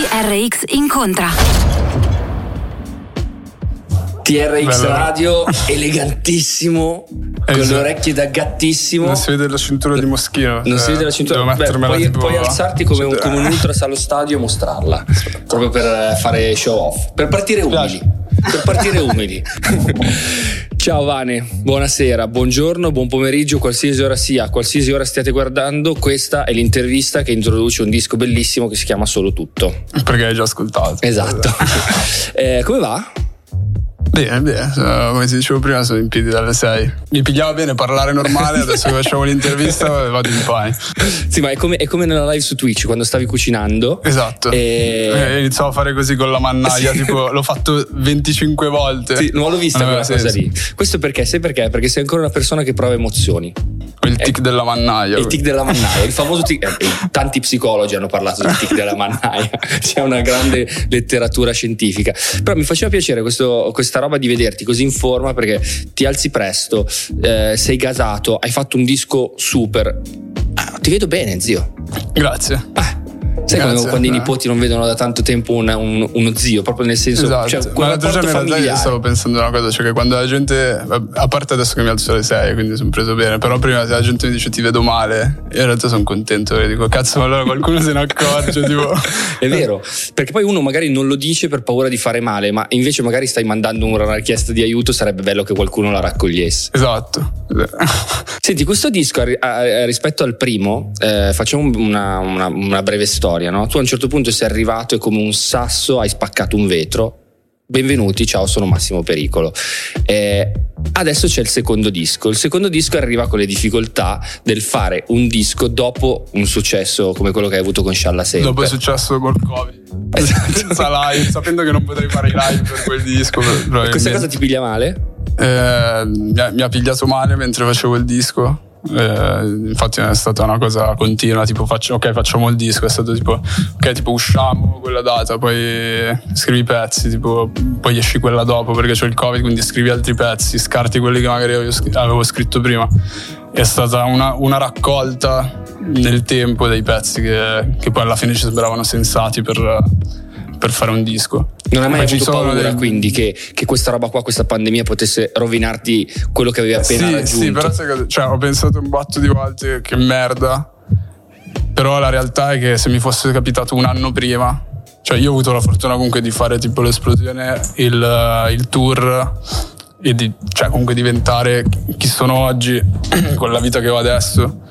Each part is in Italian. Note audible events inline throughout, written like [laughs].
TRX incontra. TRX Bello. Radio, [laughs] elegantissimo, con le Esatto. orecchie da gattissimo. Non si vede la cintura di Moschino. Non si cioè, vede la cintura. Devo Beh, mettermela puoi, puoi alzarti come un, come un ultras [laughs] allo stadio e mostrarla. Proprio per eh, fare show off. Per partire umili. Per partire umili. Ciao Vane, buonasera, buongiorno, buon pomeriggio, qualsiasi ora sia, qualsiasi ora stiate guardando, questa è l'intervista che introduce un disco bellissimo che si chiama Solo Tutto. Perché hai già ascoltato. Esatto. [laughs] Eh, come va? Bene, bene. eh, Come ti dicevo prima, sono in piedi dalle 6. Mi pigliava bene parlare normale, [laughs] adesso che facciamo l'intervista vado in pane. Sì, ma è come, è come nella live su Twitch quando stavi cucinando. Esatto. E- Eh, iniziavo a fare così con la mannaia, Sì. tipo l'ho fatto 25 volte. Sì, non l'ho vista quella cosa lì. Questo perché? Sai perché? Perché sei ancora una persona che prova emozioni. Il tic della mannaia. Il tic della mannaia, il famoso tic. eh, tanti psicologi hanno parlato del tic della mannaia. [laughs] C'è una grande letteratura scientifica. Però mi faceva piacere questo- questa roba di vederti così in forma perché ti alzi presto, eh, sei gasato, hai fatto un disco super. Ah, ti vedo bene, zio. Grazie. Ah, sai come quando i eh. nipoti non vedono da tanto tempo un- un- uno zio, proprio nel senso, Esatto. cioè, quel rapporto familiare. stavo pensando una cosa, cioè che quando la gente, a parte adesso che mi alzo alle 6, quindi sono preso bene, però prima se la gente mi dice ti vedo male, io in realtà sono contento perché dico cazzo ma allora qualcuno se ne accorge, tipo... [laughs] È vero, perché poi uno magari non lo dice per paura di fare male, ma invece magari stai mandando una richiesta di aiuto, sarebbe bello che qualcuno la raccogliesse. Esatto. Senti, questo disco rispetto al primo, eh, facciamo una, una- una breve storia, no? Tu a un certo punto sei arrivato e come un sasso hai spaccato un vetro. Benvenuti, ciao, sono Massimo Pericolo. Eh, adesso c'è il secondo disco. Il secondo disco arriva con le difficoltà del fare un disco dopo un successo come quello che hai avuto con Scialla Sempre. Dopo è successo col Covid. Esatto. [laughs] Senza live, sapendo che non potrei fare i live per quel disco. Questa cosa ti piglia male? Eh, mi ha pigliato male mentre facevo il disco. Eh, infatti è stata una cosa continua, tipo faccio, ok facciamo il disco, è stato tipo ok tipo usciamo quella data, poi scrivi i pezzi, tipo, poi esci quella dopo perché c'è il covid, quindi scrivi altri pezzi, scarti quelli che magari avevo, scr- avevo scritto prima. È stata una, una raccolta nel tempo dei pezzi che, che poi alla fine ci sembravano sensati per, per fare un disco. Non hai mai ci avuto sono paura quindi che, che questa roba qua, questa pandemia potesse rovinarti quello che avevi appena sì, raggiunto? Sì, però cioè, ho pensato un botto di volte che merda. Però la realtà è che se mi fosse capitato un anno prima, cioè io ho avuto la fortuna comunque di fare tipo l'esplosione, il, eh, il tour e di, cioè comunque diventare chi sono oggi [clears throat] con la vita che ho adesso.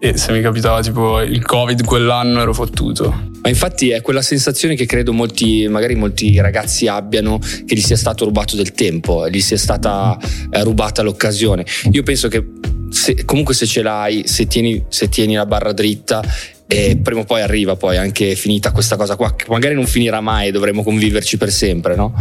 E se mi capitava tipo il covid quell'anno ero fottuto. Ma infatti è quella sensazione che credo molti, magari molti ragazzi abbiano che gli sia stato rubato del tempo, gli sia stata eh, rubata l'occasione. Io penso che se, comunque se ce l'hai, se tieni, se tieni la barra dritta e prima o poi arriva poi anche finita questa cosa qua che magari non finirà mai dovremo conviverci per sempre no?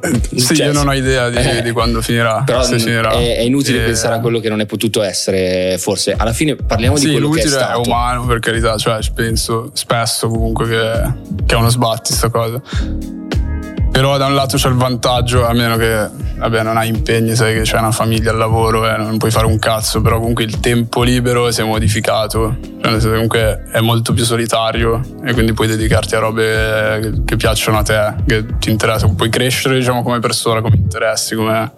Sì, cioè, io non ho idea di, eh, di quando finirà. Però finirà. È, è, inutile e... pensare a quello che non è potuto essere, forse. Alla fine parliamo sì, di quello che è stato. è umano, per carità, cioè penso spesso comunque che, che è uno sbatti sta cosa. Però da un lato c'è il vantaggio, a meno che vabbè, non hai impegni, sai che c'è una famiglia al lavoro e eh, non puoi fare un cazzo, però comunque il tempo libero si è modificato, cioè, comunque è molto più solitario e quindi puoi dedicarti a robe che, che piacciono a te, che ti interessano, puoi crescere diciamo come persona, come interessi, come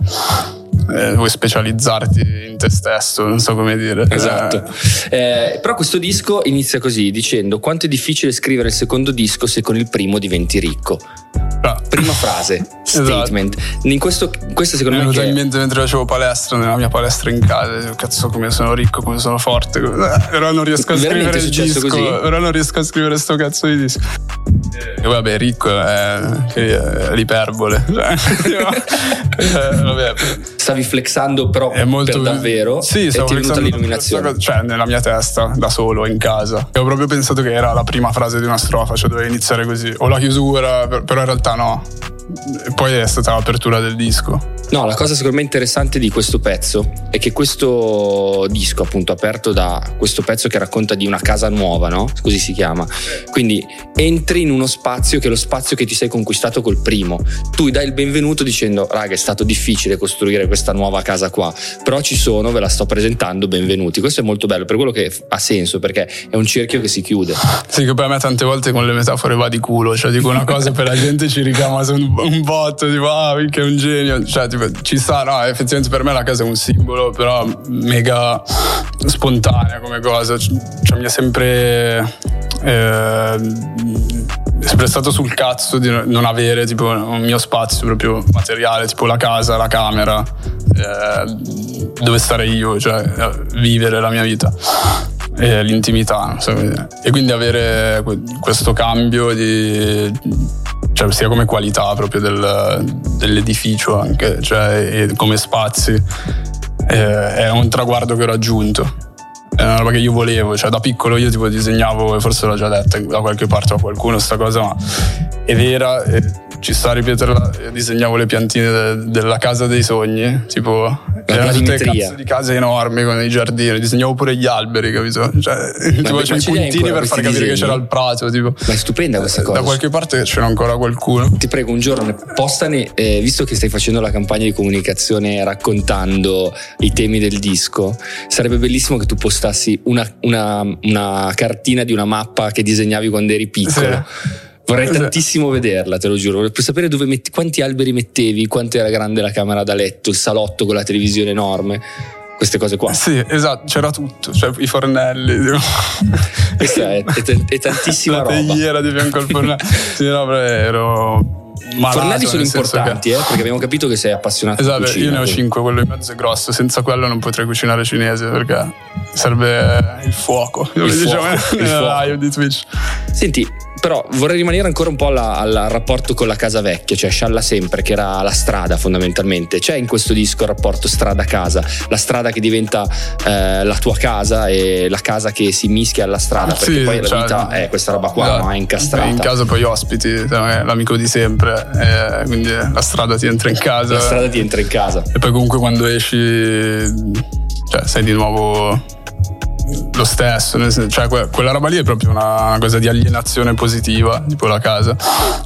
eh, vuoi specializzarti in te stesso, non so come dire. Esatto. Eh, però questo disco inizia così, dicendo quanto è difficile scrivere il secondo disco se con il primo diventi ricco. Prima frase, esatto. statement. Esatto. In questo, questo secondo me... Mi è venuto in mente mentre facevo palestra, nella mia palestra in casa. Cazzo, come sono ricco, come sono forte. Però [laughs] non riesco a scrivere il disco. Così? Però non riesco a scrivere sto cazzo di disco. E vabbè, ricco è, è l'iperbole. [laughs] eh, vabbè. Stavi flexando però è molto, per davvero sì, stavo e ti è venuta l'illuminazione. Cioè, nella mia testa, da solo, in casa. E ho proprio pensato che era la prima frase di una strofa, cioè doveva iniziare così. O la chiusura, però in realtà no. E poi è stata l'apertura del disco. No, la cosa secondo me interessante di questo pezzo è che questo disco, appunto, aperto da questo pezzo che racconta di una casa nuova, no? Così si chiama. Quindi entri in uno spazio che è lo spazio che ti sei conquistato col primo. Tu dai il benvenuto dicendo, raga, è stato difficile costruire questa nuova casa qua, però ci sono, ve la sto presentando, benvenuti. Questo è molto bello, per quello che ha senso, perché è un cerchio che si chiude. Sì, che a me tante volte con le metafore va di culo, cioè dico una cosa per la gente ci ricama su un, un botto, tipo, ah, che è un genio. Cioè, tipo, ci sta, no, effettivamente per me la casa è un simbolo, però mega spontanea come cosa. Cioè, mi ha sempre. Eh, sempre stato sul cazzo di non avere tipo un mio spazio proprio materiale, tipo la casa, la camera, eh, dove stare io, cioè vivere la mia vita e l'intimità. So e quindi avere questo cambio di cioè sia come qualità proprio del, dell'edificio anche, cioè come spazi, eh, è un traguardo che ho raggiunto. È una roba che io volevo, cioè da piccolo io tipo disegnavo, forse l'ho già detta da qualche parte a qualcuno sta cosa, ma è vera, ci sta a ripeterla, disegnavo le piantine de, della casa dei sogni, tipo erano tutte cazzo di case enormi con i giardini, disegnavo pure gli alberi, capito? Cioè, ma tipo c'è i puntini per far capire disegni? che c'era il prato, tipo. Ma è stupenda questa cosa. Da qualche parte c'era ancora qualcuno. Ti prego, un giorno postane, eh, visto che stai facendo la campagna di comunicazione raccontando i temi del disco, sarebbe bellissimo che tu postassi una, una, una cartina di una mappa che disegnavi quando eri piccolo. Sì Vorrei tantissimo vederla, te lo giuro. Vorrei sapere metti, quanti alberi mettevi, quanto era grande la camera da letto, il salotto con la televisione enorme. Queste cose qua. Sì, esatto, c'era tutto, cioè i fornelli. Questa è, è, è tantissima [laughs] la roba. La tegliera di fianco al fornello. sì, no, ero Malato, fornelli sono importanti, che... eh, perché abbiamo capito che sei appassionato esatto, di cucina. Io ne ho cinque, quello in mezzo è grosso. Senza quello non potrei cucinare cinese perché serve il fuoco. Il diciamo [laughs] il fuoco. di Twitch. Senti, però vorrei rimanere ancora un po' alla, al rapporto con la casa vecchia, cioè Scialla sempre, che era la strada fondamentalmente. C'è in questo disco il rapporto strada-casa, la strada che diventa eh, la tua casa e la casa che si mischia alla strada, perché sì, poi la cioè, vita è questa roba qua, no? è incastrata. In casa poi ospiti, cioè, l'amico di sempre, eh, quindi la strada ti entra in casa. La strada ti entra in casa. E poi comunque quando esci, cioè sei di nuovo lo stesso, cioè quella roba lì è proprio una cosa di alienazione positiva, tipo la casa.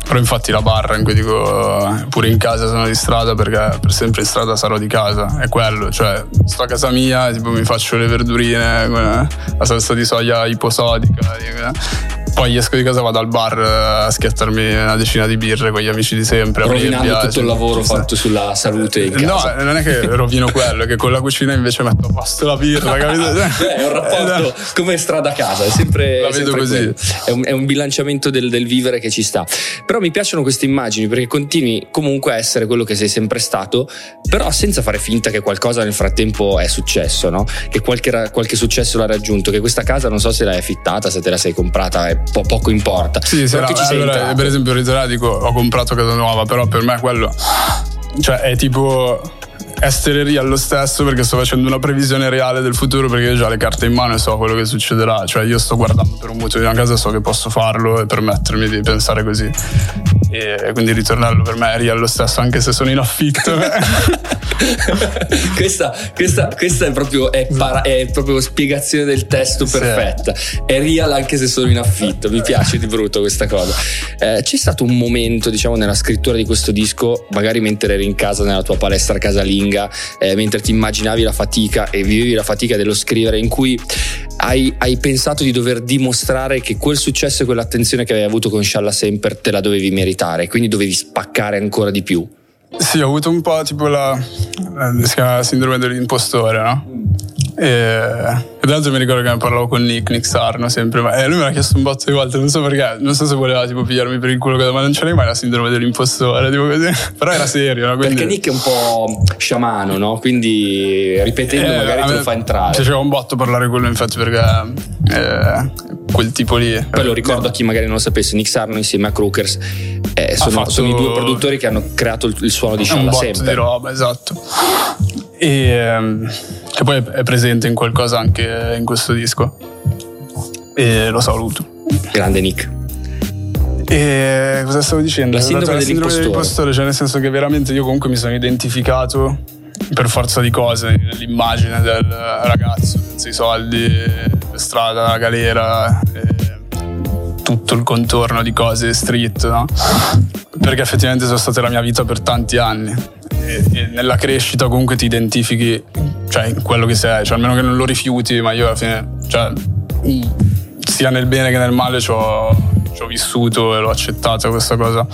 Però infatti la barra in cui dico pure in casa sono di strada perché per sempre in strada sarò di casa, è quello, cioè sto a casa mia, tipo mi faccio le verdurine, la salsa di soia iposodica, poi esco di casa, vado al bar eh, a schiattarmi una decina di birre con gli amici di sempre. Rovinando tutto il lavoro fatto sulla salute. No, non è che rovino quello, è che con la cucina invece metto a posto la birra, [laughs] capito? Beh, è un rapporto come strada a casa, è sempre, la vedo così. È un, è un, bilanciamento del, del, vivere che ci sta. Però mi piacciono queste immagini perché continui comunque a essere quello che sei sempre stato, però senza fare finta che qualcosa nel frattempo è successo, no? Che qualche, qualche successo l'ha raggiunto, che questa casa non so se l'hai affittata, se te la sei comprata, è po- poco importa. Sì, sì, Però no, ci sei allora, entrato. per esempio ritornato dico ho comprato casa nuova, però per me quello cioè è tipo essere real lo stesso perché sto facendo una previsione reale del futuro perché io ho già le carte in mano e so quello che succederà, cioè io sto guardando per un mutuo di una casa, so che posso farlo e permettermi di pensare così. E quindi ritornarlo per me è lo stesso anche se sono in affitto. [laughs] questa, questa, questa è, proprio, è, para- è proprio spiegazione del testo Sì. perfetta. È real anche se sono in affitto. Mi piace di brutto questa cosa. Eh, c'è stato un momento, diciamo, nella scrittura di questo disco, magari mentre eri in casa nella tua palestra casalinga, eh, mentre ti immaginavi la fatica e vivevi la fatica dello scrivere, in cui hai, hai pensato di dover dimostrare che quel successo e quell'attenzione che avevi avuto con Scialla Semper te la dovevi meritare, quindi dovevi spaccare ancora di più. Sì, ho avuto un po' tipo la, la chiama sindrome dell'impostore, no? E, e tra l'altro mi ricordo che ne parlavo con Nick, Nick Sarno sempre, ma eh, lui me l'ha chiesto un botto di volte, non so perché, non so se voleva tipo pigliarmi per il culo, ma non ce l'hai mai la sindrome dell'impostore, tipo così. [laughs] Però era serio, no? Quindi, Perché Nick è un po' sciamano, no? Quindi ripetendo eh, magari te lo fa entrare. Piaceva un botto parlare con lui, infatti, perché eh, quel tipo lì. Poi lo ricordo a chi magari non lo sapesse, Nick Sarno insieme a Crookers eh, sono, fatto- sono i due produttori che hanno creato il, il suono di È un Scialla botto sempre. di roba, esatto. E ehm, che poi è presente in qualcosa anche in questo disco. E lo saluto. Grande Nick. E cosa stavo dicendo? La sindrome dell'impostore. dell'impostore, cioè nel senso che veramente io comunque mi sono identificato per forza di cose nell'immagine del ragazzo senza i soldi, strada, la galera, tutto il contorno di cose street, no? Perché effettivamente sono state la mia vita per tanti anni. E, e nella crescita comunque ti identifichi, cioè, quello che sei, cioè almeno che non lo rifiuti, ma io alla fine, cioè, sia nel bene che nel male ci ho, ci ho vissuto e l'ho accettata questa cosa.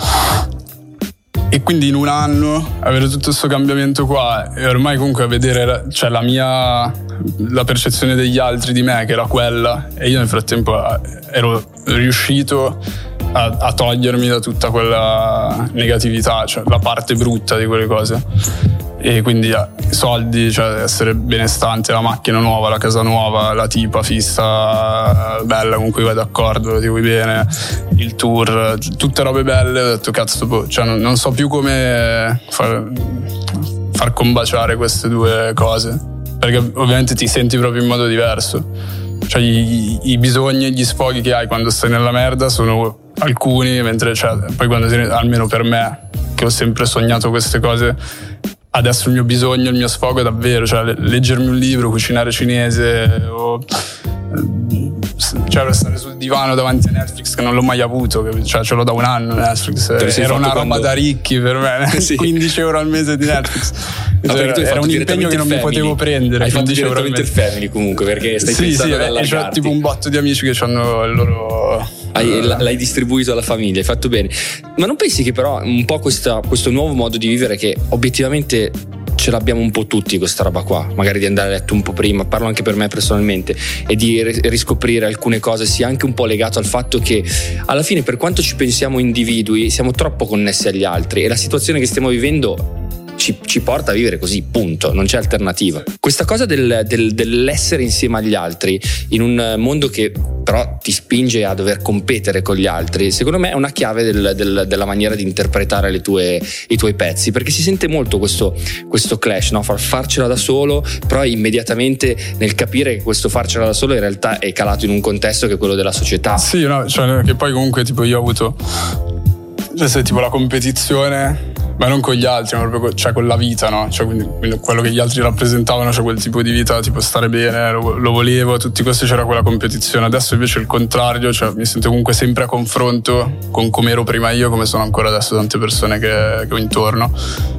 E quindi in un anno avere tutto questo cambiamento qua e ormai comunque vedere cioè, la mia la percezione degli altri di me che era quella e io nel frattempo eh, ero riuscito a, a togliermi da tutta quella negatività, cioè la parte brutta di quelle cose. E quindi eh, soldi, cioè essere benestante, la macchina nuova, la casa nuova, la tipa fissa, bella con cui vai d'accordo, ti vuoi bene, il tour, tutte robe belle. Ho detto cazzo, cioè, non, non so più come far, far combaciare queste due cose. Perché ovviamente ti senti proprio in modo diverso. Cioè i, i bisogni e gli sfoghi che hai quando stai nella merda sono alcuni, mentre cioè, poi quando almeno per me, che ho sempre sognato queste cose, adesso il mio bisogno, il mio sfogo è davvero, cioè le- leggermi un libro, cucinare cinese o cioè restare sul divano davanti a Netflix che non l'ho mai avuto, cioè ce l'ho da un anno Netflix, era una roba quando- da ricchi per me, [laughs] Sì. 15 euro al mese di Netflix. No, Cioè, era un impegno che non mi potevo prendere. Hai fatto 15 euro al direttamente il family comunque perché stai Sì, pensando sì, ad e c'è allargarti. tipo un botto di amici che hanno il loro... Hai- l'hai distribuito alla famiglia, hai fatto bene. Ma non pensi che però un po' questa- questo nuovo modo di vivere che obiettivamente ce l'abbiamo un po' tutti questa roba qua, magari di andare a letto un po' prima, parlo anche per me personalmente, e di ri- riscoprire alcune cose sia anche un po' legato al fatto che alla fine per quanto ci pensiamo individui siamo troppo connessi agli altri e la situazione che stiamo vivendo ci, ci porta a vivere così, punto, non c'è alternativa. Questa cosa del- del- dell'essere insieme agli altri in un mondo che però ti spinge a dover competere con gli altri, secondo me è una chiave del- del- della maniera di interpretare tue- i tuoi pezzi, perché si sente molto questo, questo clash, no? Far, farcela da solo, però immediatamente nel capire che questo farcela da solo in realtà è calato in un contesto che è quello della società. Sì, no, cioè, che poi comunque tipo io ho avuto... Cioè, se tipo la competizione, ma non con gli altri, ma proprio co- cioè, con la vita, no? Cioè, quindi, quello che gli altri rappresentavano, cioè quel tipo di vita, tipo stare bene, lo, lo volevo, tutti questi c'era quella competizione. Adesso invece il contrario, cioè mi sento comunque sempre a confronto con come ero prima io, come sono ancora adesso tante persone che, che ho intorno.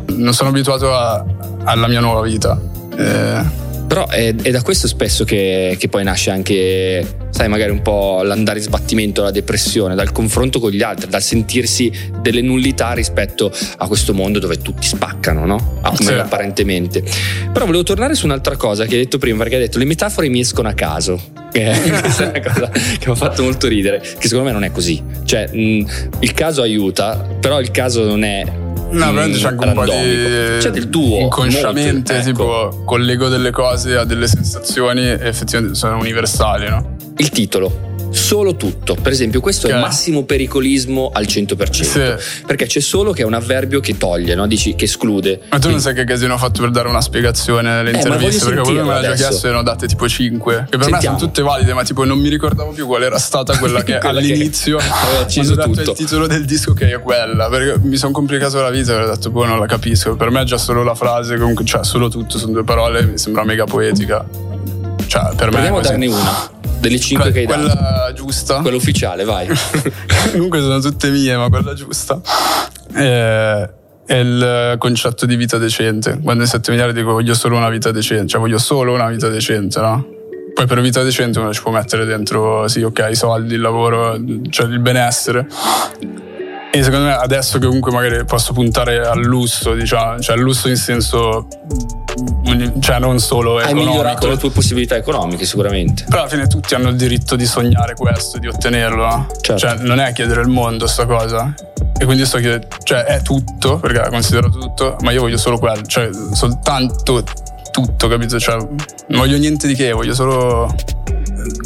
Non sono abituato a- alla mia nuova vita. Eh, Però è, è da questo spesso che, che poi nasce anche, sai, magari un po' l'andare in sbattimento, la depressione, dal confronto con gli altri, dal sentirsi delle nullità rispetto a questo mondo dove tutti spaccano, no? Ah, Sì. apparentemente. Però volevo tornare su un'altra cosa che hai detto prima, perché hai detto le metafore mi escono a caso. [laughs] Che questa è una cosa che mi ha fatto molto ridere, che secondo me non è così. Cioè, mh, il caso aiuta, però il caso non è No, veramente c'è anche un po' di. C'è del tuo. Inconsciamente, molto, ecco. tipo, collego delle cose a delle sensazioni e effettivamente sono universali, no? Il titolo. Solo tutto. Per esempio, questo è Ok. il massimo pericolismo al 100%. Sì. Perché c'è solo che è un avverbio che toglie, no? Dici che esclude. Ma tu non sai che casino ho fatto per dare una spiegazione nelle Eh, interviste? Perché quello me l'ha già chiesto e ne ho date tipo 5. Che per me Sentiamo. sono tutte valide, ma tipo non mi ricordavo più qual era stata quella [laughs] che Quella che all'inizio [laughs] [laughs] acceso quando ho dato tutto. il titolo del disco che è quella. Perché mi sono complicato la vita e ho detto, boh, non la capisco. Per me è già solo la frase, comunque, cioè solo tutto, sono due parole, mi sembra mega poetica. Cioè, per me è Proviamo a darne una. Delle 5 Que- che hai dato. quella giusta. Quella ufficiale, vai. [laughs] Comunque sono tutte mie, ma quella giusta. Eh, è il concetto di vita decente. Quando in 7 miliardi dico voglio solo una vita decente, cioè voglio solo una vita decente, no? Poi per vita decente uno ci può mettere dentro, sì, ok, i soldi, il lavoro, cioè il benessere. E secondo me adesso che comunque magari posso puntare al lusso, diciamo, cioè al lusso in senso, cioè non solo Hai economico. migliorato le tue possibilità economiche, sicuramente. Però alla fine tutti hanno il diritto di sognare questo, di ottenerlo. Certo. Cioè, non è chiedere il mondo sta cosa. E quindi sto chiedendo, cioè è tutto, perché considero tutto, ma io voglio solo quello, cioè soltanto tutto, capito? Cioè, non voglio niente di che, voglio solo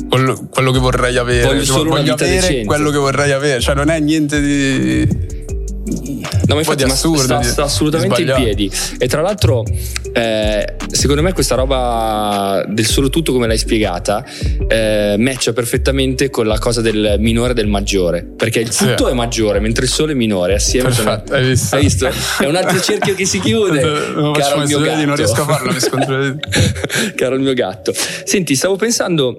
quello, quello che vorrei avere. Voglio Cioè, solo voglio avere decente. quello che vorrei avere, cioè non è niente di No, ma infatti ma assurdo, sta, sta assolutamente in piedi. E tra l'altro, eh, secondo me, questa roba del solo tutto, come l'hai spiegata, eh, matcha perfettamente con la cosa del minore e del maggiore. Perché il Sì. tutto è maggiore, mentre il solo è minore. Assieme sono- Perfetto, hai visto? Hai visto? È un altro cerchio che si chiude. Non caro il mio gatto. non riesco a farlo, mi scontro [laughs] caro il mio gatto. Senti, stavo pensando.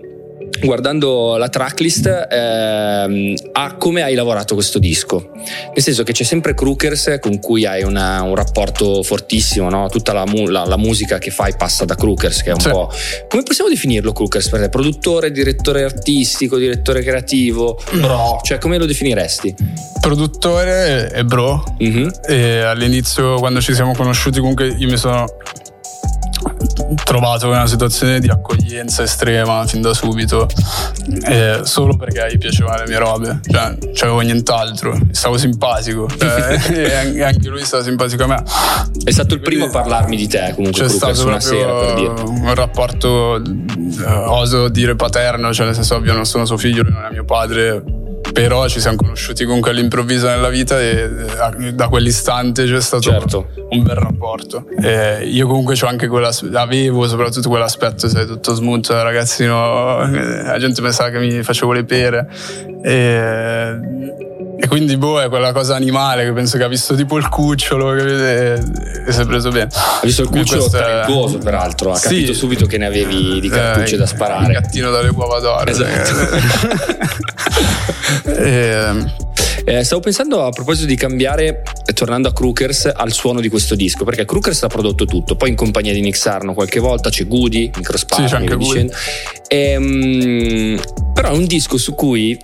Guardando la tracklist ehm, a come hai lavorato questo disco, nel senso che c'è sempre Crookers con cui hai una- un rapporto fortissimo, no? tutta la, mu- la- la musica che fai passa da Crookers, che è un Sì. po'. Come possiamo definirlo Crookers per te? Produttore, direttore artistico, direttore creativo, bro, cioè come lo definiresti? Produttore e bro, Mhm. E all'inizio, quando ci siamo conosciuti, comunque io mi sono trovato in una situazione di accoglienza estrema fin da subito, eh, solo perché gli piacevano le mie robe, cioè c'avevo nient'altro, stavo simpatico, [laughs] cioè, e an- anche lui stava simpatico a me. È stato il primo a parlarmi di te comunque C'è stato una sera per dire. un rapporto, eh, oso dire paterno, cioè nel senso ovvio non sono suo figlio, lui non è mio padre, però ci siamo conosciuti comunque all'improvviso nella vita e eh, da quell'istante c'è stato Certo. un bel rapporto. E io comunque c'ho anche avevo soprattutto quell'aspetto, sai, tutto smooth, ragazzino, eh, la gente pensava che mi facevo le pere. E, e quindi boh, è quella cosa animale che penso che ha visto tipo il cucciolo che vede e si è preso bene. Ha visto il cucciolo questo talentuoso, peraltro. Ha Sì. capito subito che ne avevi di cartucce Eh, da Il sparare. gattino dalle uova d'oro. Esatto. [laughs] Ehm, Eh, stavo pensando a proposito di cambiare, eh, tornando a Crookers, al suono di questo disco, perché Crookers ha prodotto tutto, poi in compagnia di Nick Sarno qualche volta c'è Goody, Microspar, Sì, c'è anche e Goody. Ehm, però è un disco su cui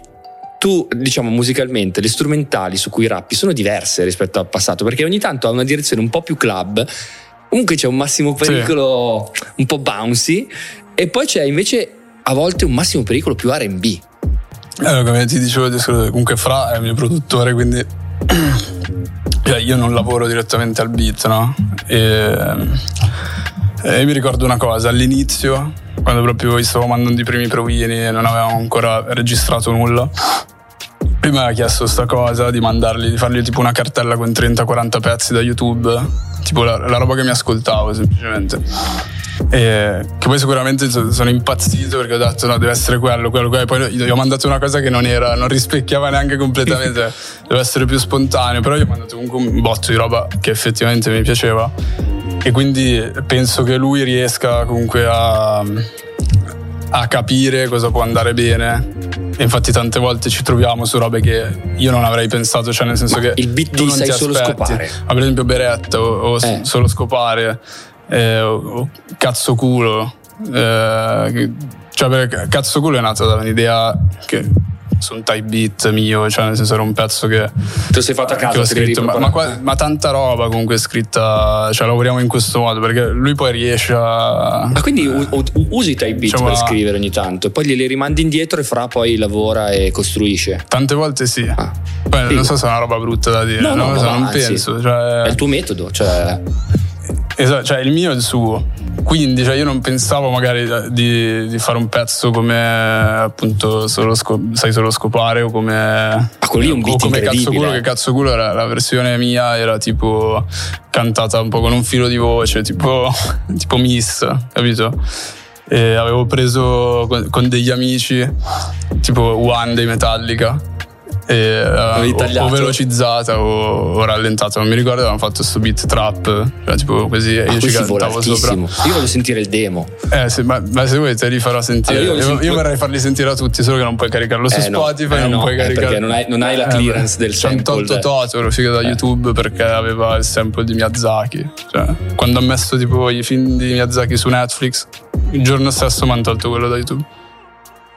tu, diciamo musicalmente, le strumentali su cui rappi sono diverse rispetto al passato, perché ogni tanto ha una direzione un po' più club, comunque c'è un massimo pericolo un po' bouncy, e poi c'è invece a volte un massimo pericolo più RB. allora, come ti dicevo, comunque Fra è il mio produttore, quindi [clears throat] cioè, io non lavoro direttamente al beat, no? E, e mi ricordo una cosa, all'inizio, quando proprio stavo mandando i primi provini e non avevamo ancora registrato nulla, prima aveva chiesto sta cosa di mandargli, di fargli tipo una cartella con 30-40 pezzi da YouTube, tipo la, la roba che mi ascoltavo semplicemente. E che poi sicuramente so- sono impazzito perché ho detto no, deve essere quello, quello, quello. E poi gli ho mandato una cosa che non era, non rispecchiava neanche completamente, [laughs] deve essere più spontaneo, però gli ho mandato comunque un botto di roba che effettivamente mi piaceva. E quindi penso che lui riesca comunque a, a capire cosa può andare bene. E infatti tante volte ci troviamo su robe che io non avrei pensato, cioè nel senso Ma che il beat tu di non sai ti solo aspetti. scopare. Ma per esempio Beretta o, o Eh. solo scopare eh, o, cazzo culo. eh, cioè cazzo culo è nata da un'idea che su un type beat mio, cioè nel senso era un pezzo che Te lo sei fatto a l'hai scritto, ma, ma qua- ma tanta roba comunque è scritta, cioè lavoriamo in questo modo perché lui poi riesce a... Ah, quindi u- u- usi i type beat Diciamo- per scrivere ogni tanto, e poi glieli rimandi indietro e fra poi lavora e costruisce. Tante volte sì. Ah. Figo. non so se è una roba brutta da dire, No, no, ma so, va, non anzi. penso. Cioè, È il tuo metodo, cioè. esatto, cioè il mio è il suo. Quindi cioè, io non pensavo magari di, di, fare un pezzo come appunto solo sco- sai solo scopare o come ah, quello lì è un beat come cazzo culo che cazzo culo era la versione mia era tipo cantata un po' con un filo di voce tipo, [laughs] tipo miss capito? E avevo preso con, con degli amici tipo One dei Metallica e, uh, o, velocizzata o, o, rallentata non mi ricordo avevamo fatto questo beat trap cioè tipo così ah, io ci cantavo sopra. Io voglio sentire il demo. Eh sì, ma, ma, se vuoi te li farò sentire. Allora, io, io, io, vorrei farli sentire a tutti solo che non puoi caricarlo su eh, Spotify no, eh, non no, puoi caricarlo perché non hai, non hai la eh, clearance eh, del sample. 108 Toto ero figo da eh. YouTube perché aveva il sample di Miyazaki. Cioè quando ho messo tipo i film di Miyazaki su Netflix il giorno stesso mi hanno tolto quello da YouTube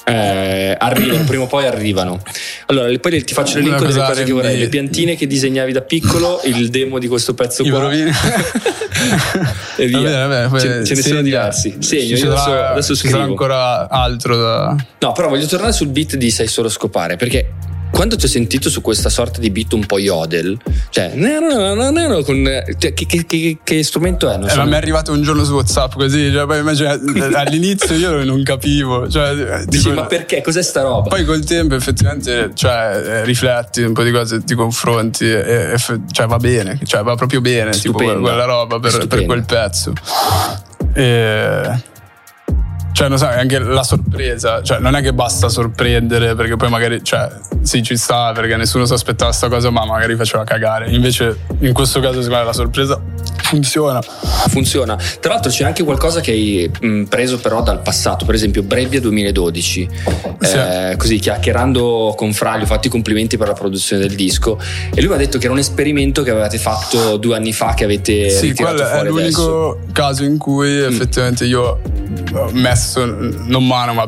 eh, arrivano, prima o poi arrivano. Allora, poi ti faccio l'elenco delle cose che vorrei: le piantine che disegnavi da piccolo, il demo di questo pezzo I qua. [laughs] e via. Vabbè, vabbè, ce, ce ne sono diversi. Segno, io adesso, adesso scrivo. Ci sarà ancora altro da. No, però voglio tornare sul beat di Sai solo scopare perché quando ti ho sentito su questa sorta di beat un po' yodel, cioè, no, no, no, no, con, cioè, che, che, che, che, strumento è? Non eh, so. mi è arrivato un giorno su WhatsApp così, cioè, poi invece [laughs] all'inizio io non capivo. Cioè, Dici, tipo, ma perché? Cos'è sta roba? Poi col tempo effettivamente cioè, eh, rifletti un po' di cose, ti confronti e, e cioè, va bene, cioè, va proprio bene tipo, quella roba per, per quel pezzo. E cioè, non so, anche la sorpresa, cioè, non è che basta sorprendere perché poi magari, cioè, sì, ci sta perché nessuno si aspettava questa cosa, ma magari faceva cagare. Invece, in questo caso, secondo me la sorpresa funziona. Funziona. Tra l'altro, c'è anche qualcosa che hai preso però dal passato, per esempio, Brevia 2012. Sì. Eh, così chiacchierando con Fraglio, fatti i complimenti per la produzione del disco. E lui mi ha detto che era un esperimento che avevate fatto due anni fa, che avete sì, fuori è l'unico adesso. caso in cui mm. effettivamente io ho messo adesso non mano, ma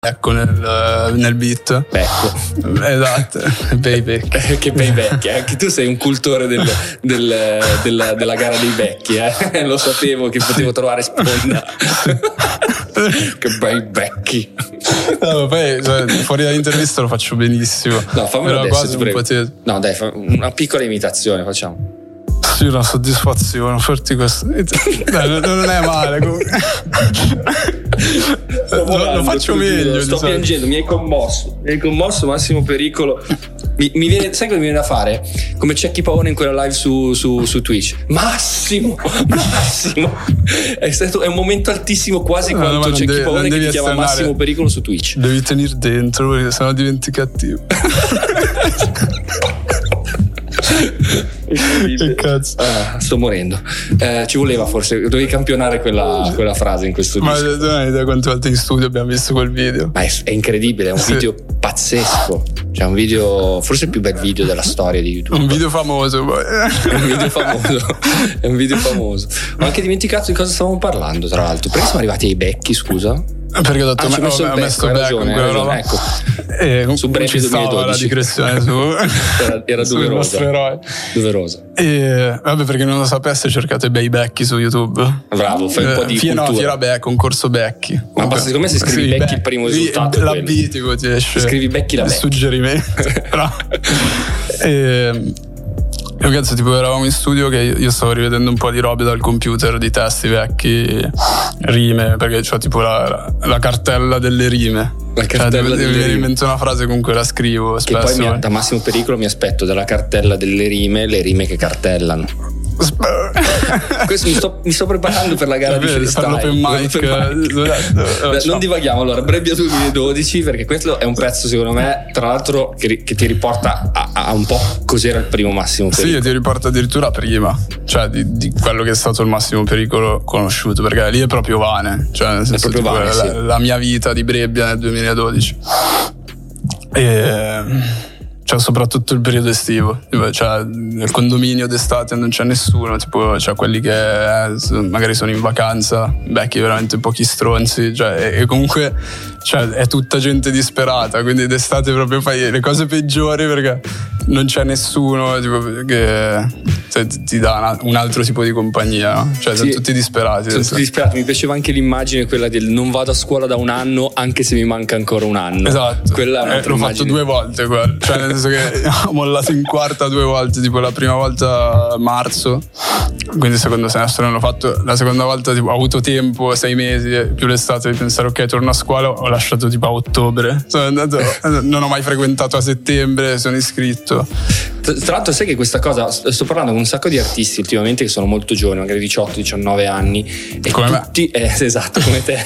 Ecco nel, nel beat. Becco. Esatto, [laughs] payback. che payback, anche tu sei un cultore del, del, della, della, gara dei becchi, eh? [laughs] lo sapevo che potevo trovare sponda. [laughs] che bei becchi. No, poi cioè, fuori dall'intervista lo faccio benissimo. No, fammelo Però adesso. Potete... No, dai, una piccola imitazione facciamo. Sì, una soddisfazione, farti questo. Dai, non è male comunque. Lo, lo, faccio meglio. Sto piangendo, mi hai commosso. Mi hai commosso, massimo pericolo. Mi, mi viene, sai cosa mi viene da fare? Come c'è chi Pavone in quella live su, su, su, Twitch. Massimo, [laughs] Massimo. È, stato, è un momento altissimo, quasi no, quanto c'è chi Pavone che ti chiama Massimo Pericolo su Twitch. Devi tenere dentro perché sennò diventi cattivo. [laughs] Che cazzo. Ah, sto morendo. Eh, ci voleva forse, dovevi campionare quella, quella frase in questo Ma disco. non hai idea quante volte in studio abbiamo visto quel video? Ma è, è incredibile, è un Sì. video pazzesco. Cioè, un video, forse il più bel video della storia di YouTube. Un video famoso. È [laughs] un video famoso. È un video famoso. Ho anche dimenticato di cosa stavamo parlando, tra l'altro. Perché siamo arrivati ai becchi, scusa? Perché ho detto, Ah, ci ho ho messo becco ragione, quella roba. ecco. E Su Bremi ci stava 2012. la digressione su [laughs] Era, era [laughs] sul doverosa. nostro eroe. Doverosa. E vabbè, perché non lo sapesse, cercate bei becchi su YouTube. Bravo, fai un po' di Eh, Fie- no, cultura. Fiera Becchi, concorso Becchi. Ma basta, secondo me se scrivi Becchi il primo risultato La. B tipo ti esce. Scrivi Becchi la Becchi. Suggerimento. [laughs] E, e cazzo, tipo eravamo in studio che io stavo rivedendo un po' di robe dal computer, di testi vecchi, rime, perché c'ho tipo la, la cartella delle rime. La cartella cioè, delle mi rime. invento una frase con cui la scrivo. Che spesso. poi mi- da massimo pericolo mi aspetto dalla cartella delle rime le rime che cartellano. Questo mi sto, mi sto preparando per la gara di Per freestyle. [laughs] eh, Beh, ciao. non divaghiamo allora, Brebbia 2012 perché questo è un pezzo secondo me tra l'altro che, che ti riporta a, a un po' cos'era il primo massimo Sì, pericolo. ti riporta addirittura prima, cioè di, di quello che è stato il massimo pericolo conosciuto, perché lì è proprio Vane, cioè nel senso proprio tipo, Vane, la, sì. la mia vita di Brebbia nel 2012. E cioè soprattutto il periodo estivo, tipo, cioè nel condominio d'estate non c'è nessuno, tipo c'è quelli che eh, magari sono in vacanza, becchi veramente pochi stronzi, cioè, e comunque cioè, è tutta gente disperata, quindi d'estate proprio fai le cose peggiori perché non c'è nessuno tipo, che cioè, ti dà una- un altro tipo di compagnia, no? cioè sono Sì. tutti disperati. Sono tutti disperati. Mi piaceva anche l'immagine quella del non vado a scuola da un anno anche se mi manca ancora un anno. Esatto, Quella è Eh, l'ho fatto immagine. due volte quello. Cioè, nel senso che [laughs] ho mollato in quarta due volte, tipo la prima volta a marzo, quindi il secondo semestre non l'ho fatto, la seconda volta tipo, ho avuto tempo, sei mesi, più l'estate di pensare ok torno a scuola, ho lasciato tipo a ottobre, sono andato, non ho mai frequentato a settembre, sono iscritto. Tra l'altro, sai che questa cosa, sto parlando con un sacco di artisti ultimamente che sono molto giovani, magari 18-19 anni, e Come me. tutti, eh, [laughs] esatto, come te,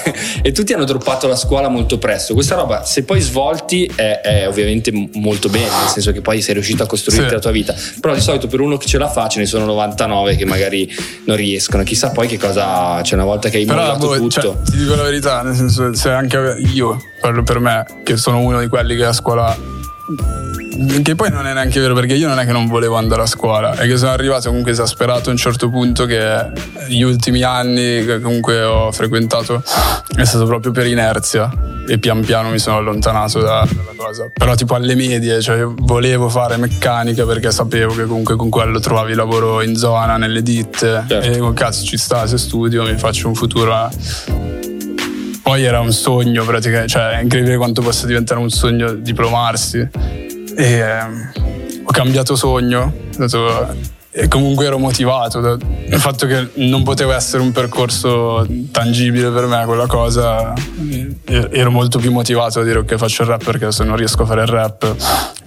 e tutti hanno droppato la scuola molto presto. Questa roba, se poi svolti, è, è ovviamente molto bene, nel senso che poi sei riuscito a costruirti Sì. la tua vita. Però di solito per uno che ce la fa, ce ne sono 99 che magari non riescono. Chissà poi che cosa c'è una volta che hai Però mollato boh, tutto. cioè, ti dico la verità, nel senso se anche io, parlo per me, che sono uno di quelli che a scuola che poi non è neanche vero perché io non è che non volevo andare a scuola è che sono arrivato comunque esasperato a un certo punto che gli ultimi anni che comunque ho frequentato è stato proprio per inerzia e pian piano mi sono allontanato da- dalla cosa però tipo alle medie cioè io volevo fare meccanica perché sapevo che comunque con quello trovavi lavoro in zona nelle ditte Certo. e dico cazzo ci sta se studio mi faccio un futuro. Poi era un sogno praticamente, cioè è incredibile quanto possa diventare un sogno diplomarsi. E ehm, ho cambiato sogno, detto- e comunque ero motivato dal fatto che non poteva essere un percorso tangibile per me quella cosa. Ero molto più motivato a dire ok faccio il rap perché se non riesco a fare il rap.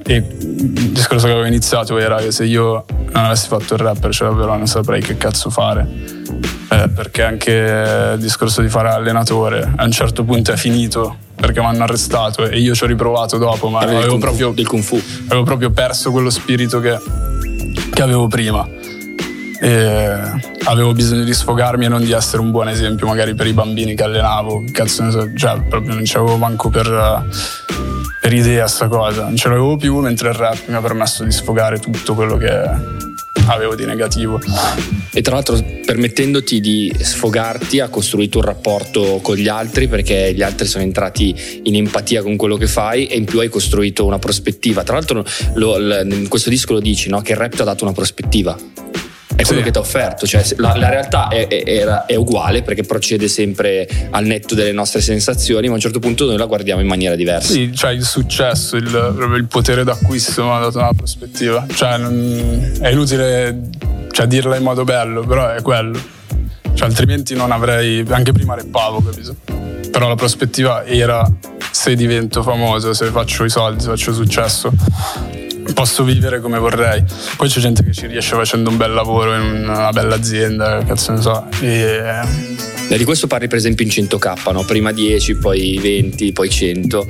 E il discorso che avevo iniziato era che se io non avessi fatto il rapper, cioè davvero non saprei che cazzo fare. Eh, perché anche il discorso di fare allenatore a un certo punto è finito perché mi hanno arrestato e io ci ho riprovato dopo, ma avevo kung proprio, fu. avevo proprio perso quello spirito che, che avevo prima. E avevo bisogno di sfogarmi e non di essere un buon esempio magari per i bambini che allenavo. Cazzo cioè proprio non c'avevo manco per, per idea sta cosa. Non ce l'avevo più mentre il rap mi ha permesso di sfogare tutto quello che avevo di negativo. E tra l'altro permettendoti di sfogarti ha costruito un rapporto con gli altri perché gli altri sono entrati in empatia con quello che fai e in più hai costruito una prospettiva. Tra l'altro lo- l- in questo disco lo dici no? che il rap ti ha dato una prospettiva. È quello Sì. che ti ha offerto, cioè la, la realtà è, è- è uguale perché procede sempre al netto delle nostre sensazioni, ma a un certo punto noi la guardiamo in maniera diversa. Sì, cioè il successo, il, proprio il potere d'acquisto mi ha dato una prospettiva. Cioè, non- è inutile cioè, dirla in modo bello, però è quello. Cioè, altrimenti non avrei. Anche prima reppavo, capito? Però la prospettiva era se divento famoso, se faccio i soldi, se faccio successo. Posso vivere come vorrei. Poi c'è gente che ci riesce facendo un bel lavoro in una bella azienda, cazzo ne so. E, Beh, di questo parli per esempio in 100k, no? prima 10, poi 20, poi 100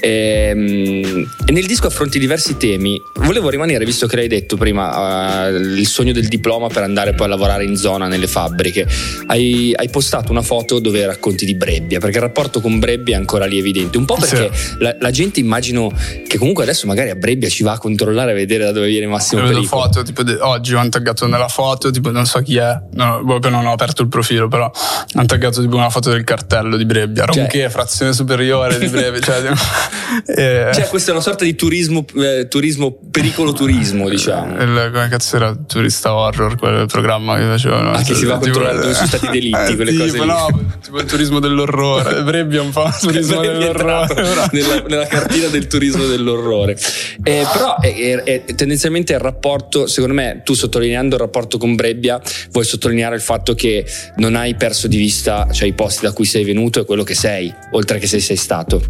Ehm, E, nel disco affronti diversi temi. Volevo rimanere, visto che l'hai detto prima, eh, il sogno del diploma per andare poi a lavorare in zona nelle fabbriche. Hai, hai postato una foto dove racconti di Brebbia, perché il rapporto con Brebbia è ancora lì evidente. Un po' perché la, la gente immagino che comunque adesso magari a Brebbia ci va a controllare a vedere da dove viene Massimo Pericolo. foto, tipo de- oggi ho taggato nella foto, tipo non so chi è, no, proprio non ho aperto il profilo, però hanno taggato tipo una foto del cartello di Brebbia, Cioè- Ronché, frazione superiore di Brebbia, cioè, tipo- [laughs] eh, Cioè, questa è una sorta di turismo, eh, turismo pericolo turismo, diciamo. il, come cazzo era Turista Horror, quel programma che facevano. Ah, che si va a controllare dove sono stati i delitti, [laughs] Eh, quelle tipo, cose lì. No, tipo il turismo dell'orrore. Brebbia è un po' il [laughs] turismo dell'orrore. nella, nella cartina del turismo dell'orrore. Eh, però è, è- è tendenzialmente il rapporto, secondo me, tu sottolineando il rapporto con Brebbia, vuoi sottolineare il fatto che non hai perso di vista cioè, i posti da cui sei venuto e quello che sei, oltre che se sei stato.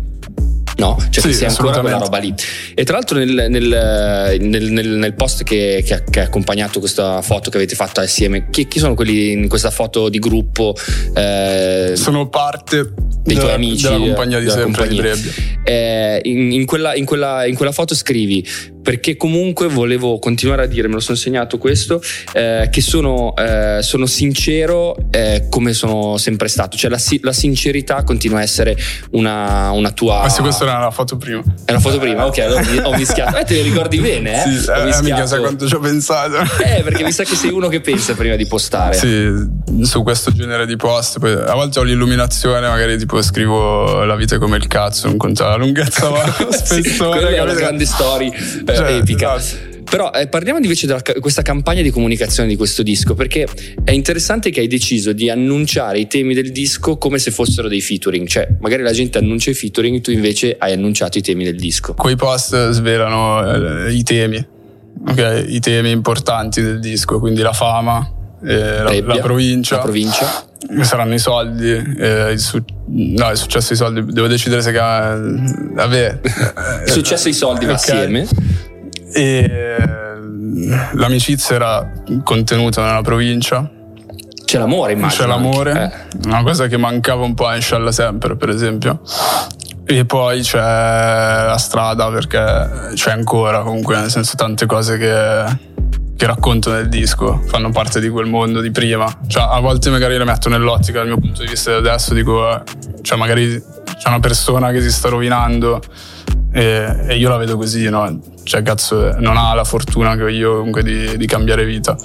No, cioè Sì, sia ancora quella roba lì. E tra l'altro nel, nel- nel- nel- nel post che, che ha, che ha accompagnato questa foto che avete fatto assieme, chi, chi sono quelli in questa foto di gruppo? Eh, Sono parte dei tuoi amici della compagnia di sempre compagnia. di Brebbia. Eh, in, in quella, in quella- in quella foto scrivi perché comunque volevo continuare a dire, me lo sono segnato questo, eh, che sono, eh, sono sincero eh, come sono sempre stato, cioè la, la sincerità continua a essere una, una tua... Ah sì, questa era la foto prima. È una foto prima, ok, allora ho- mischiato. Eh, te le ricordi bene, eh? Sì, Ho eh, mischiato. sa quanto ci ho pensato. Eh, perché mi sa che sei uno che pensa prima di postare. Sì, su questo genere di post. Poi, a volte ho l'illuminazione, magari tipo scrivo la vita come il cazzo, non conta la lunghezza, ma [laughs] Sì, spessore. quella è una grande story eh, Cioè, epica. esatto. Però eh, parliamo invece di questa campagna di comunicazione di questo disco, perché è interessante che hai deciso di annunciare i temi del disco come se fossero dei featuring, cioè magari la gente annuncia i featuring, tu invece hai annunciato i temi del disco. Quei post svelano eh, i temi, ok? I temi importanti del disco, quindi la fama, eh, la, Brebbia, la provincia. La provincia. Saranno i soldi, eh, il, su- no, il successo i soldi. Devo decidere se. ca- Vabbè. Il [laughs] successo i soldi va Ok. assieme. E l'amicizia era contenuta nella provincia. C'è l'amore, immagino. C'è l'amore, anche, eh. una cosa che mancava un po' a Inshallah sempre, per esempio. E poi c'è la strada perché c'è ancora comunque, nel senso tante cose che, che racconto nel disco fanno parte di quel mondo di prima. Cioè, a volte magari le metto nell'ottica dal mio punto di vista di adesso, dico, eh, cioè magari c'è una persona che si sta rovinando e, e io la vedo così, no? Cioè, cazzo, non ha la fortuna che ho io comunque di, di cambiare vita.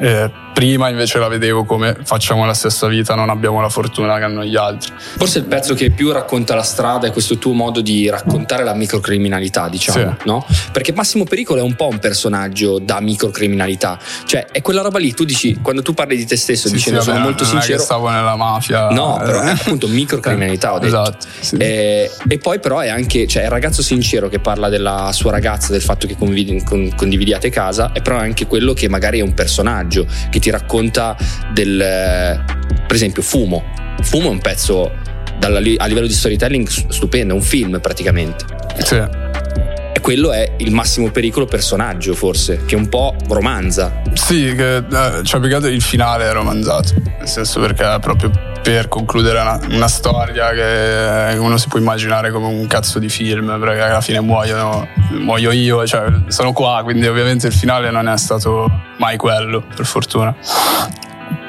Eh, prima invece la vedevo come facciamo la stessa vita, non abbiamo la fortuna che hanno gli altri. Forse il pezzo che più racconta la strada è questo tuo modo di raccontare la microcriminalità, diciamo, Sì. no? Perché Massimo Pericolo è un po' un personaggio da microcriminalità, cioè è quella roba lì, tu dici, quando tu parli di te stesso Sì, dicendo sì, sono vabbè, molto non è sincero, che stavo nella mafia. No, però è Eh. appunto microcriminalità, ho detto. Esatto. sì. Eh, e poi però è anche cioè, è il ragazzo sincero che parla della sua ragazza, del fatto che convidi- con- condividiate casa, e però è anche quello che magari è un personaggio che ti racconta del, per esempio, Fumo. Fumo è un pezzo dalla- a livello di storytelling stupendo, è un film praticamente. Sì. E quello è il massimo pericolo personaggio, forse, che un po' romanza. Sì, che, eh, cioè più che altro il finale è romanzato, nel senso perché è proprio per concludere una, una storia che uno si può immaginare come un cazzo di film, perché alla fine muoiono, muoio io, cioè sono qua, quindi ovviamente il finale non è stato mai quello, per fortuna.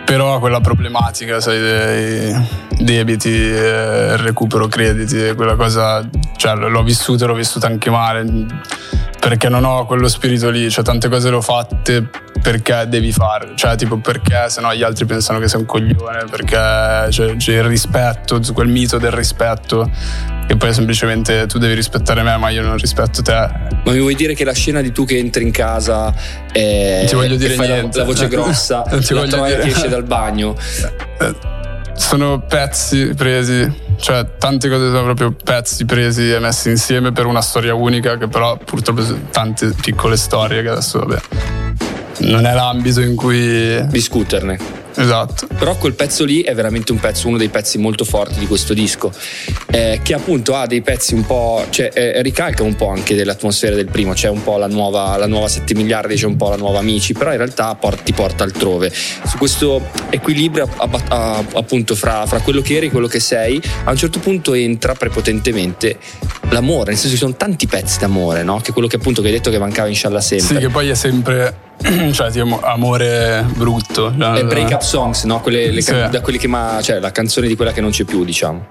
Però quella problematica, sai, dei debiti, eh, recupero crediti, quella cosa, cioè l'ho vissuta, l'ho vissuta anche male, perché non ho quello spirito lì, cioè tante cose le ho fatte perché devi fare, cioè tipo perché sennò gli altri pensano che sei un coglione, perché c'è, c'è il rispetto, quel mito del rispetto, che poi semplicemente tu devi rispettare me, ma io non rispetto te. Ma mi vuoi dire che la scena di tu che entri in casa e, Non ti voglio e dire fai la, niente. la voce grossa, [laughs] Non ti la voglio dire. che esce dal bagno, [laughs] Eh, Sono pezzi presi, cioè tante cose sono proprio pezzi presi e messi insieme per una storia unica che però purtroppo sono tante piccole storie che adesso vabbè non è l'ambito in cui discuterne. Esatto. Però quel pezzo lì è veramente un pezzo, uno dei pezzi molto forti di questo disco, eh, che appunto ha dei pezzi un po', cioè eh, ricalca un po' anche dell'atmosfera del primo, c'è un po' la nuova, la nuova 7 miliardi, c'è un po' la nuova Amici, però in realtà port- ti porta altrove. Su questo equilibrio a- a- appunto fra, fra quello che eri e quello che sei, a un certo punto entra prepotentemente l'amore, nel senso ci sono tanti pezzi d'amore, no? Che quello che appunto che hai detto che mancava inshallah sempre. Sì, che poi è sempre [clears throat] cioè, tipo, amore brutto. E break up songs, no? Quelle, le Sì. da quelli che ma, cioè la canzone di quella che non c'è più, diciamo.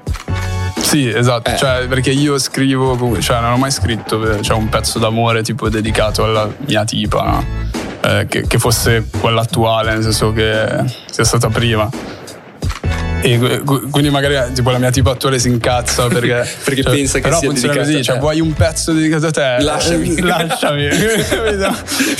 Sì, esatto, Eh. cioè, perché io scrivo, cioè non ho mai scritto cioè, un pezzo d'amore tipo dedicato alla mia tipa, no? Eh, che, che fosse quella attuale, nel senso che sia stata prima. E quindi magari eh, tipo la mia tipa attuale si incazza perché, [laughs] Perché cioè, pensa che però sia funziona così, cioè vuoi un pezzo dedicato a te? Lasciami. [laughs] Lasciami. [laughs]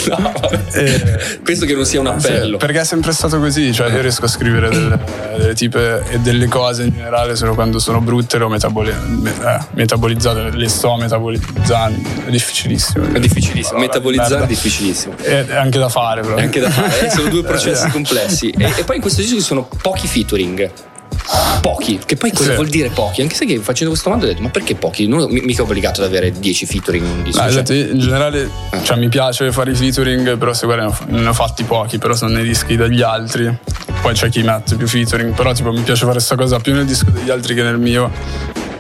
No. Eh, Questo che non sia un sì, appello. perché è sempre stato così, cioè io riesco a scrivere delle, delle tipe e delle cose in generale solo quando sono brutte le metaboli- me- eh, metabolizzate, le sto metabolizzando, è difficilissimo. È difficilissimo, metabolizzare è difficilissimo. È anche da fare però. È anche da fare, eh, sono due processi complessi. E, e poi in questo disco ci sono pochi featuring. Pochi, che poi cosa Sì. vuol dire pochi? Anche se che facendo questo domanda ho detto, ma perché pochi? Non, mi- mica obbligato ad avere 10 featuring in un disco. No, cioè- esatto, in generale cioè, mi piace fare i featuring, però se guardi ne ho, fatti pochi, però sono nei dischi degli altri. Poi c'è chi mette più featuring, però tipo mi piace fare questa cosa più nel disco degli altri che nel mio,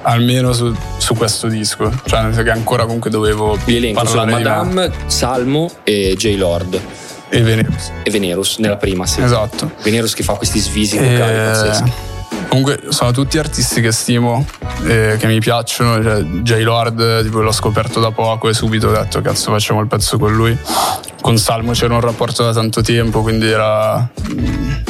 almeno su, su questo disco. Cioè nel senso che ancora comunque dovevo Vi elenco sono parlare me. Madame, Salmo e J-Lord. e Venus. E Venerus nella prima, sì. Esatto. Venerus che fa questi svisi vocali E- pazzeschi. Comunque sono tutti artisti che stimo, eh, che mi piacciono. Cioè, J-Lord tipo, l'ho scoperto da poco e subito ho detto cazzo facciamo il pezzo con lui. Con Salmo c'era un rapporto da tanto tempo, quindi era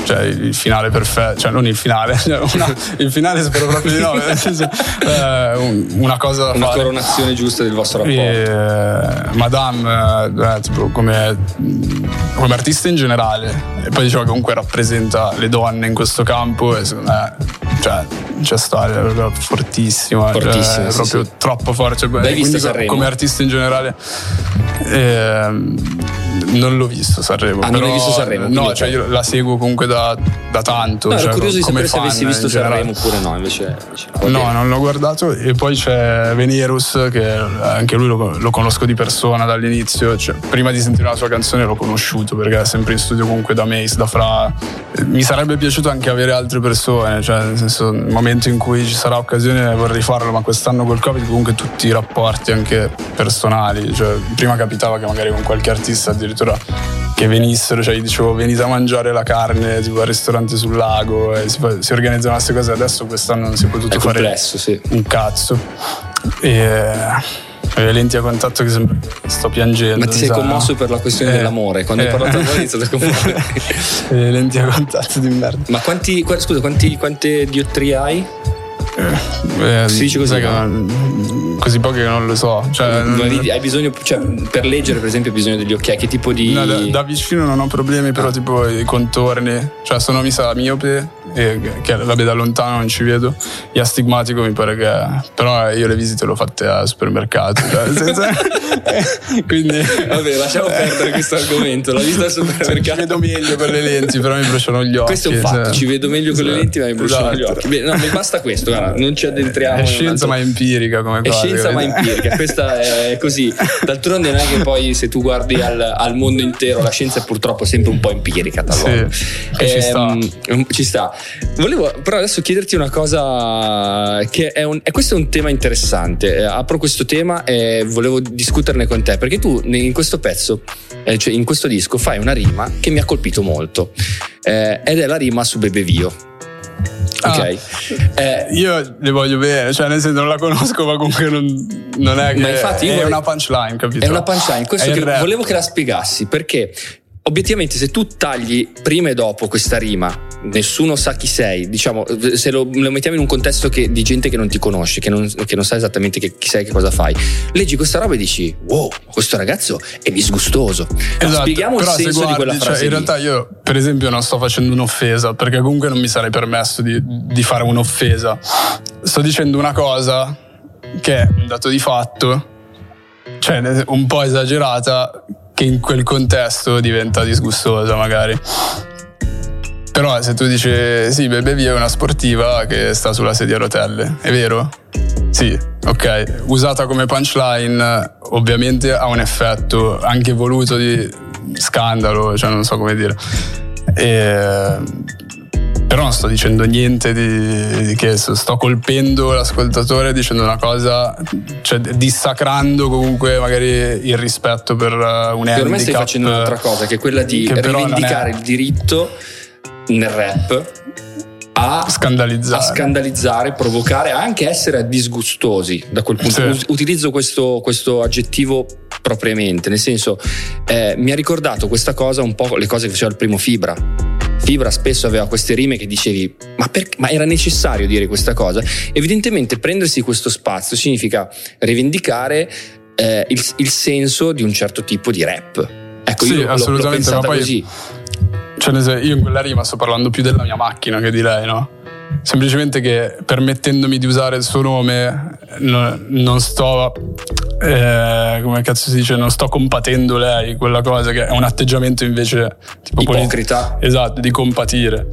cioè, il finale perfetto, cioè non il finale, [laughs] cioè, una- il finale spero proprio di no, nel senso, [laughs] eh, un- una cosa Una fare. coronazione giusta del vostro rapporto. E, Madame, eh, tipo, come, come artista in generale, e poi diciamo che comunque rappresenta le donne in questo campo e secondo me cioè, c'è stare, è proprio fortissima, cioè, Fortissima, sì, proprio sì. troppo forte. Cioè, L'hai Sanremo? come artista in generale ehm, non l'ho visto Sanremo. Ah, non però- hai visto Sanremo, No, cioè io la seguo comunque da, da tanto. No, ero cioè, curioso di come sapere se avessi visto. Sanremo oppure no, invece, invece no. Non l'ho guardato. E poi c'è Venerus, che anche lui lo, lo conosco di persona dall'inizio. Cioè, prima di sentire la sua canzone l'ho conosciuto perché è sempre in studio comunque da Mace, da Fra. Mi sarebbe piaciuto anche avere altre persone, cioè nel senso nel momento in cui ci sarà occasione vorrei farlo, ma quest'anno col Covid comunque tutti i rapporti anche personali. Cioè, prima capitava che magari con qualche artista addirittura che venissero, cioè gli dicevo venite a mangiare la carne tipo al ristorante sul lago e si, si organizzano queste cose adesso quest'anno non si è potuto È fare complesso, sì. un cazzo e le lenti a contatto che sembra che sto piangendo Ma ti sei commosso no? per la questione Eh, dell'amore. Quando hai eh. parlato d'amore hai iniziato a commuovere. le [laughs] lenti a contatto di merda Ma quanti, qua- scusa, quanti, quante diottrie hai? Eh, Si dice così, non- così pochi che non lo so cioè, hai bisogno, cioè, per leggere, per esempio, hai bisogno degli occhiali. Che tipo di. no, da, da vicino non ho problemi però tipo i contorni cioè sono mi sa miope e che vabbè da lontano non ci vedo e astigmatico mi pare che però io le visite le ho fatte al supermercato cioè, nel senso- [laughs] quindi Vabbè, lasciamo perdere questo argomento. La vista al Cioè, ci supermercato. vedo meglio con le lenti, però mi bruciano gli occhi. Questo è un fatto, cioè. ci vedo meglio con le Esatto. lenti, ma mi bruciano gli Esatto. occhi. Bene, no, mi basta questo, guarda, non ci addentriamo. È scienza altro- ma empirica come È scienza ma empirica, questa è così. D'altronde non è che poi se tu guardi al, al mondo intero, la scienza è purtroppo sempre un po' empirica talvolta. Sì, e ci sta. Ehm, ci sta. Volevo però adesso chiederti una cosa che è un, e questo è un tema interessante. Eh, apro questo tema e volevo discuterne con te perché tu in questo pezzo, eh, cioè in questo disco, fai una rima che mi ha colpito molto eh, ed è la rima su Bebevio. Ah. Ok, Eh, Io le voglio bene, cioè nel senso non la conosco, ma comunque non, non è che Ma infatti è vorrei- una punchline, capito? È una punchline, questo che volevo che la spiegassi perché obiettivamente se tu tagli prima e dopo questa rima, nessuno sa chi sei, diciamo, se lo, lo mettiamo in un contesto che- di gente che non ti conosce, che non, che non sa esattamente che- chi sei, che cosa fai, leggi questa roba e dici wow, questo ragazzo è disgustoso. Esatto, Spieghiamo il senso guardi, di quella cioè, frase. in lì. realtà io, per esempio, non sto facendo un'offesa, perché comunque non mi sarei permesso di, di fare un'offesa. Sto dicendo una cosa che è un dato di fatto, cioè un po' esagerata, che in quel contesto diventa disgustosa magari. Però se tu dici sì, Bebe Via è una sportiva che sta sulla sedia a rotelle, è vero? Sì, ok. Usata come punchline ovviamente ha un effetto anche voluto di scandalo, cioè non so come dire. E, però non sto dicendo niente di, di, che sto colpendo l'ascoltatore dicendo una cosa, cioè dissacrando comunque magari il rispetto per un handicap. Per me stai facendo un'altra cosa, che è quella di rivendicare il diritto nel rap a scandalizzare. a scandalizzare, provocare, anche essere disgustosi da quel punto. Sì. Utilizzo questo, questo, aggettivo propriamente, nel senso eh, mi ha ricordato questa cosa un po' le cose che faceva il primo Fibra. Fibra spesso aveva queste rime che dicevi ma, per, ma era necessario dire questa cosa? Evidentemente prendersi questo spazio significa rivendicare eh, il, il, senso di un certo tipo di rap. Ecco, sì, io assolutamente, l'ho, ma poi così cioè, io in quella rima sto parlando più della mia macchina che di lei, no? Semplicemente che permettendomi di usare il suo nome no, non sto, eh, come cazzo si dice, non sto compatendo lei, quella cosa che è un atteggiamento invece tipo ipocrita. Polit- esatto, di compatire.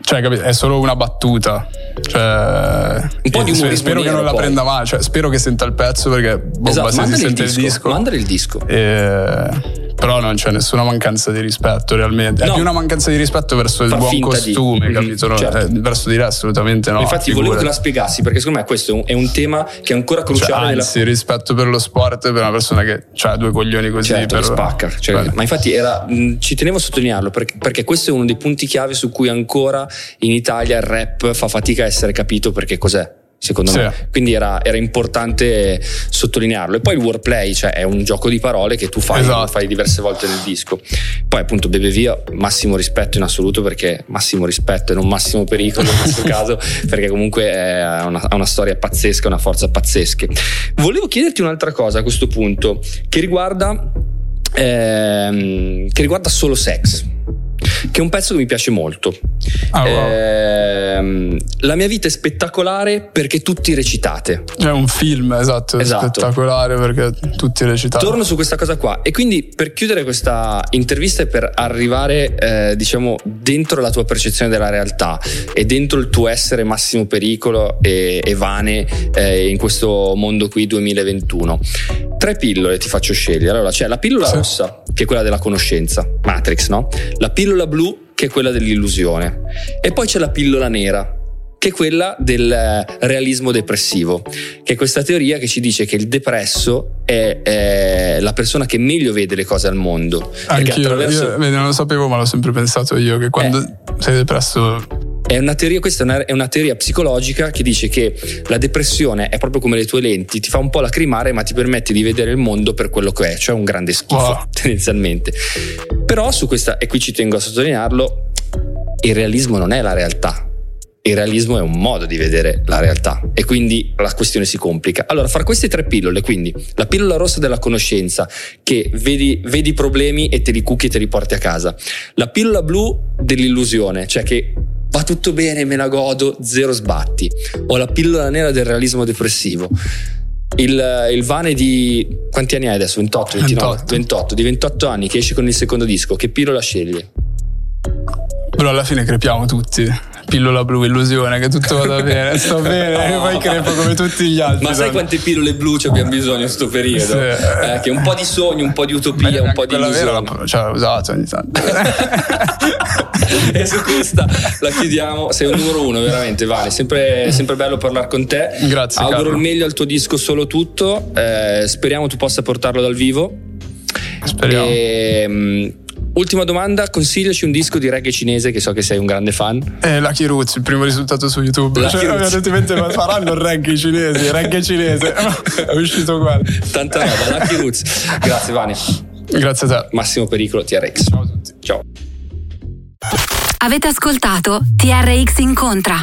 Cioè, è solo una battuta. Cioè, un po' di umorismo spero che non la poi. prenda male. Cioè, spero che senta il pezzo perché boh, esatto, se si sente il disco, il disco. Mandare il disco. E però non c'è nessuna mancanza di rispetto realmente. No. È più una mancanza di rispetto verso il buon costume, di... capito? Mm-hmm, certo. eh, verso di lei assolutamente no. Infatti volevo che la spiegassi perché secondo me questo è un tema che è ancora cioè, cruciale. Cioè, anzi, nella... rispetto per lo sport per una persona che ha due coglioni così. Certo, per... spacca. Cioè, ma infatti era, mh, ci tenevo a sottolinearlo perché, perché questo è uno dei punti chiave su cui ancora in Italia il rap fa fatica a essere capito perché cos'è secondo sì. me. Quindi era, era, importante sottolinearlo. E poi il wordplay, cioè è un gioco di parole che tu fai, esatto. fai diverse volte nel disco. Poi appunto Bebe Via, massimo rispetto in assoluto perché massimo rispetto e non massimo pericolo in questo [laughs] caso, perché comunque ha una, una, storia pazzesca, una forza pazzesca. Volevo chiederti un'altra cosa a questo punto, che riguarda, ehm, che riguarda solo sex che è un pezzo che mi piace molto. Oh, wow. eh, la mia vita è spettacolare perché tutti recitate. È un film, esatto, esatto. spettacolare perché tutti recitate. Torno su questa cosa qua e quindi per chiudere questa intervista e per arrivare, eh, diciamo, dentro la tua percezione della realtà e dentro il tuo essere massimo pericolo e, e vane eh, in questo mondo qui 2021. Tre pillole ti faccio scegliere. Allora, c'è la pillola sì. rossa, che è quella della conoscenza, Matrix, no? La pillola blu che è quella dell'illusione e poi c'è la pillola nera che è quella del eh, realismo depressivo, che è questa teoria che ci dice che il depresso è, è la persona che meglio vede le cose al mondo. Anch'io, attraverso... io non lo sapevo, ma l'ho sempre pensato io, che quando eh. sei depresso è una teoria, questa è una, è una, teoria psicologica che dice che la depressione è proprio come le tue lenti, ti fa un po' lacrimare, ma ti permette di vedere il mondo per quello che è, cioè un grande schifo, wow. [laughs] tendenzialmente. Però su questa, e qui ci tengo a sottolinearlo, il realismo non è la realtà. Il realismo è un modo di vedere la realtà e quindi la questione si complica. Allora, fra queste tre pillole, quindi la pillola rossa della conoscenza, che vedi, vedi problemi e te li cucchi e te li porti a casa, la pillola blu dell'illusione, cioè che va tutto bene, me la godo, zero sbatti, o la pillola nera del realismo depressivo. Il, il, Vane di quanti anni hai adesso? 28, 29, 28. 28, di 28 anni che esce con il secondo disco, che pillola sceglie? Però alla fine crepiamo tutti. Pillola blu, illusione, che tutto vada bene, sto [laughs] bene, e poi crepo come tutti gli altri. Ma sai quante pillole blu ci abbiamo bisogno in questo periodo? Sì. Eh, che un po' di sogno, un po' di utopia, un po' di illusione. Vera, cioè, usato ogni tanto. [laughs] e su questa la chiudiamo. Sei un numero uno, veramente, Vale. Sempre, sempre bello parlare con te. Grazie. Auguro Carlo. il meglio al tuo disco Solo Tutto. Eh, speriamo tu possa portarlo dal vivo. Speriamo. E, um, Ultima domanda, consigliaci un disco di reggae cinese che so che sei un grande fan. Eh, Lucky Roots, il primo risultato su YouTube. Lucky cioè, ovviamente faranno il reggae cinese, reggae cinese. [laughs] È uscito qua. Tanta roba, Lucky Roots. Grazie Vani. Grazie a te. Massimo Pericolo, TRX. Ciao a tutti. Ciao. Avete ascoltato TRX Incontra.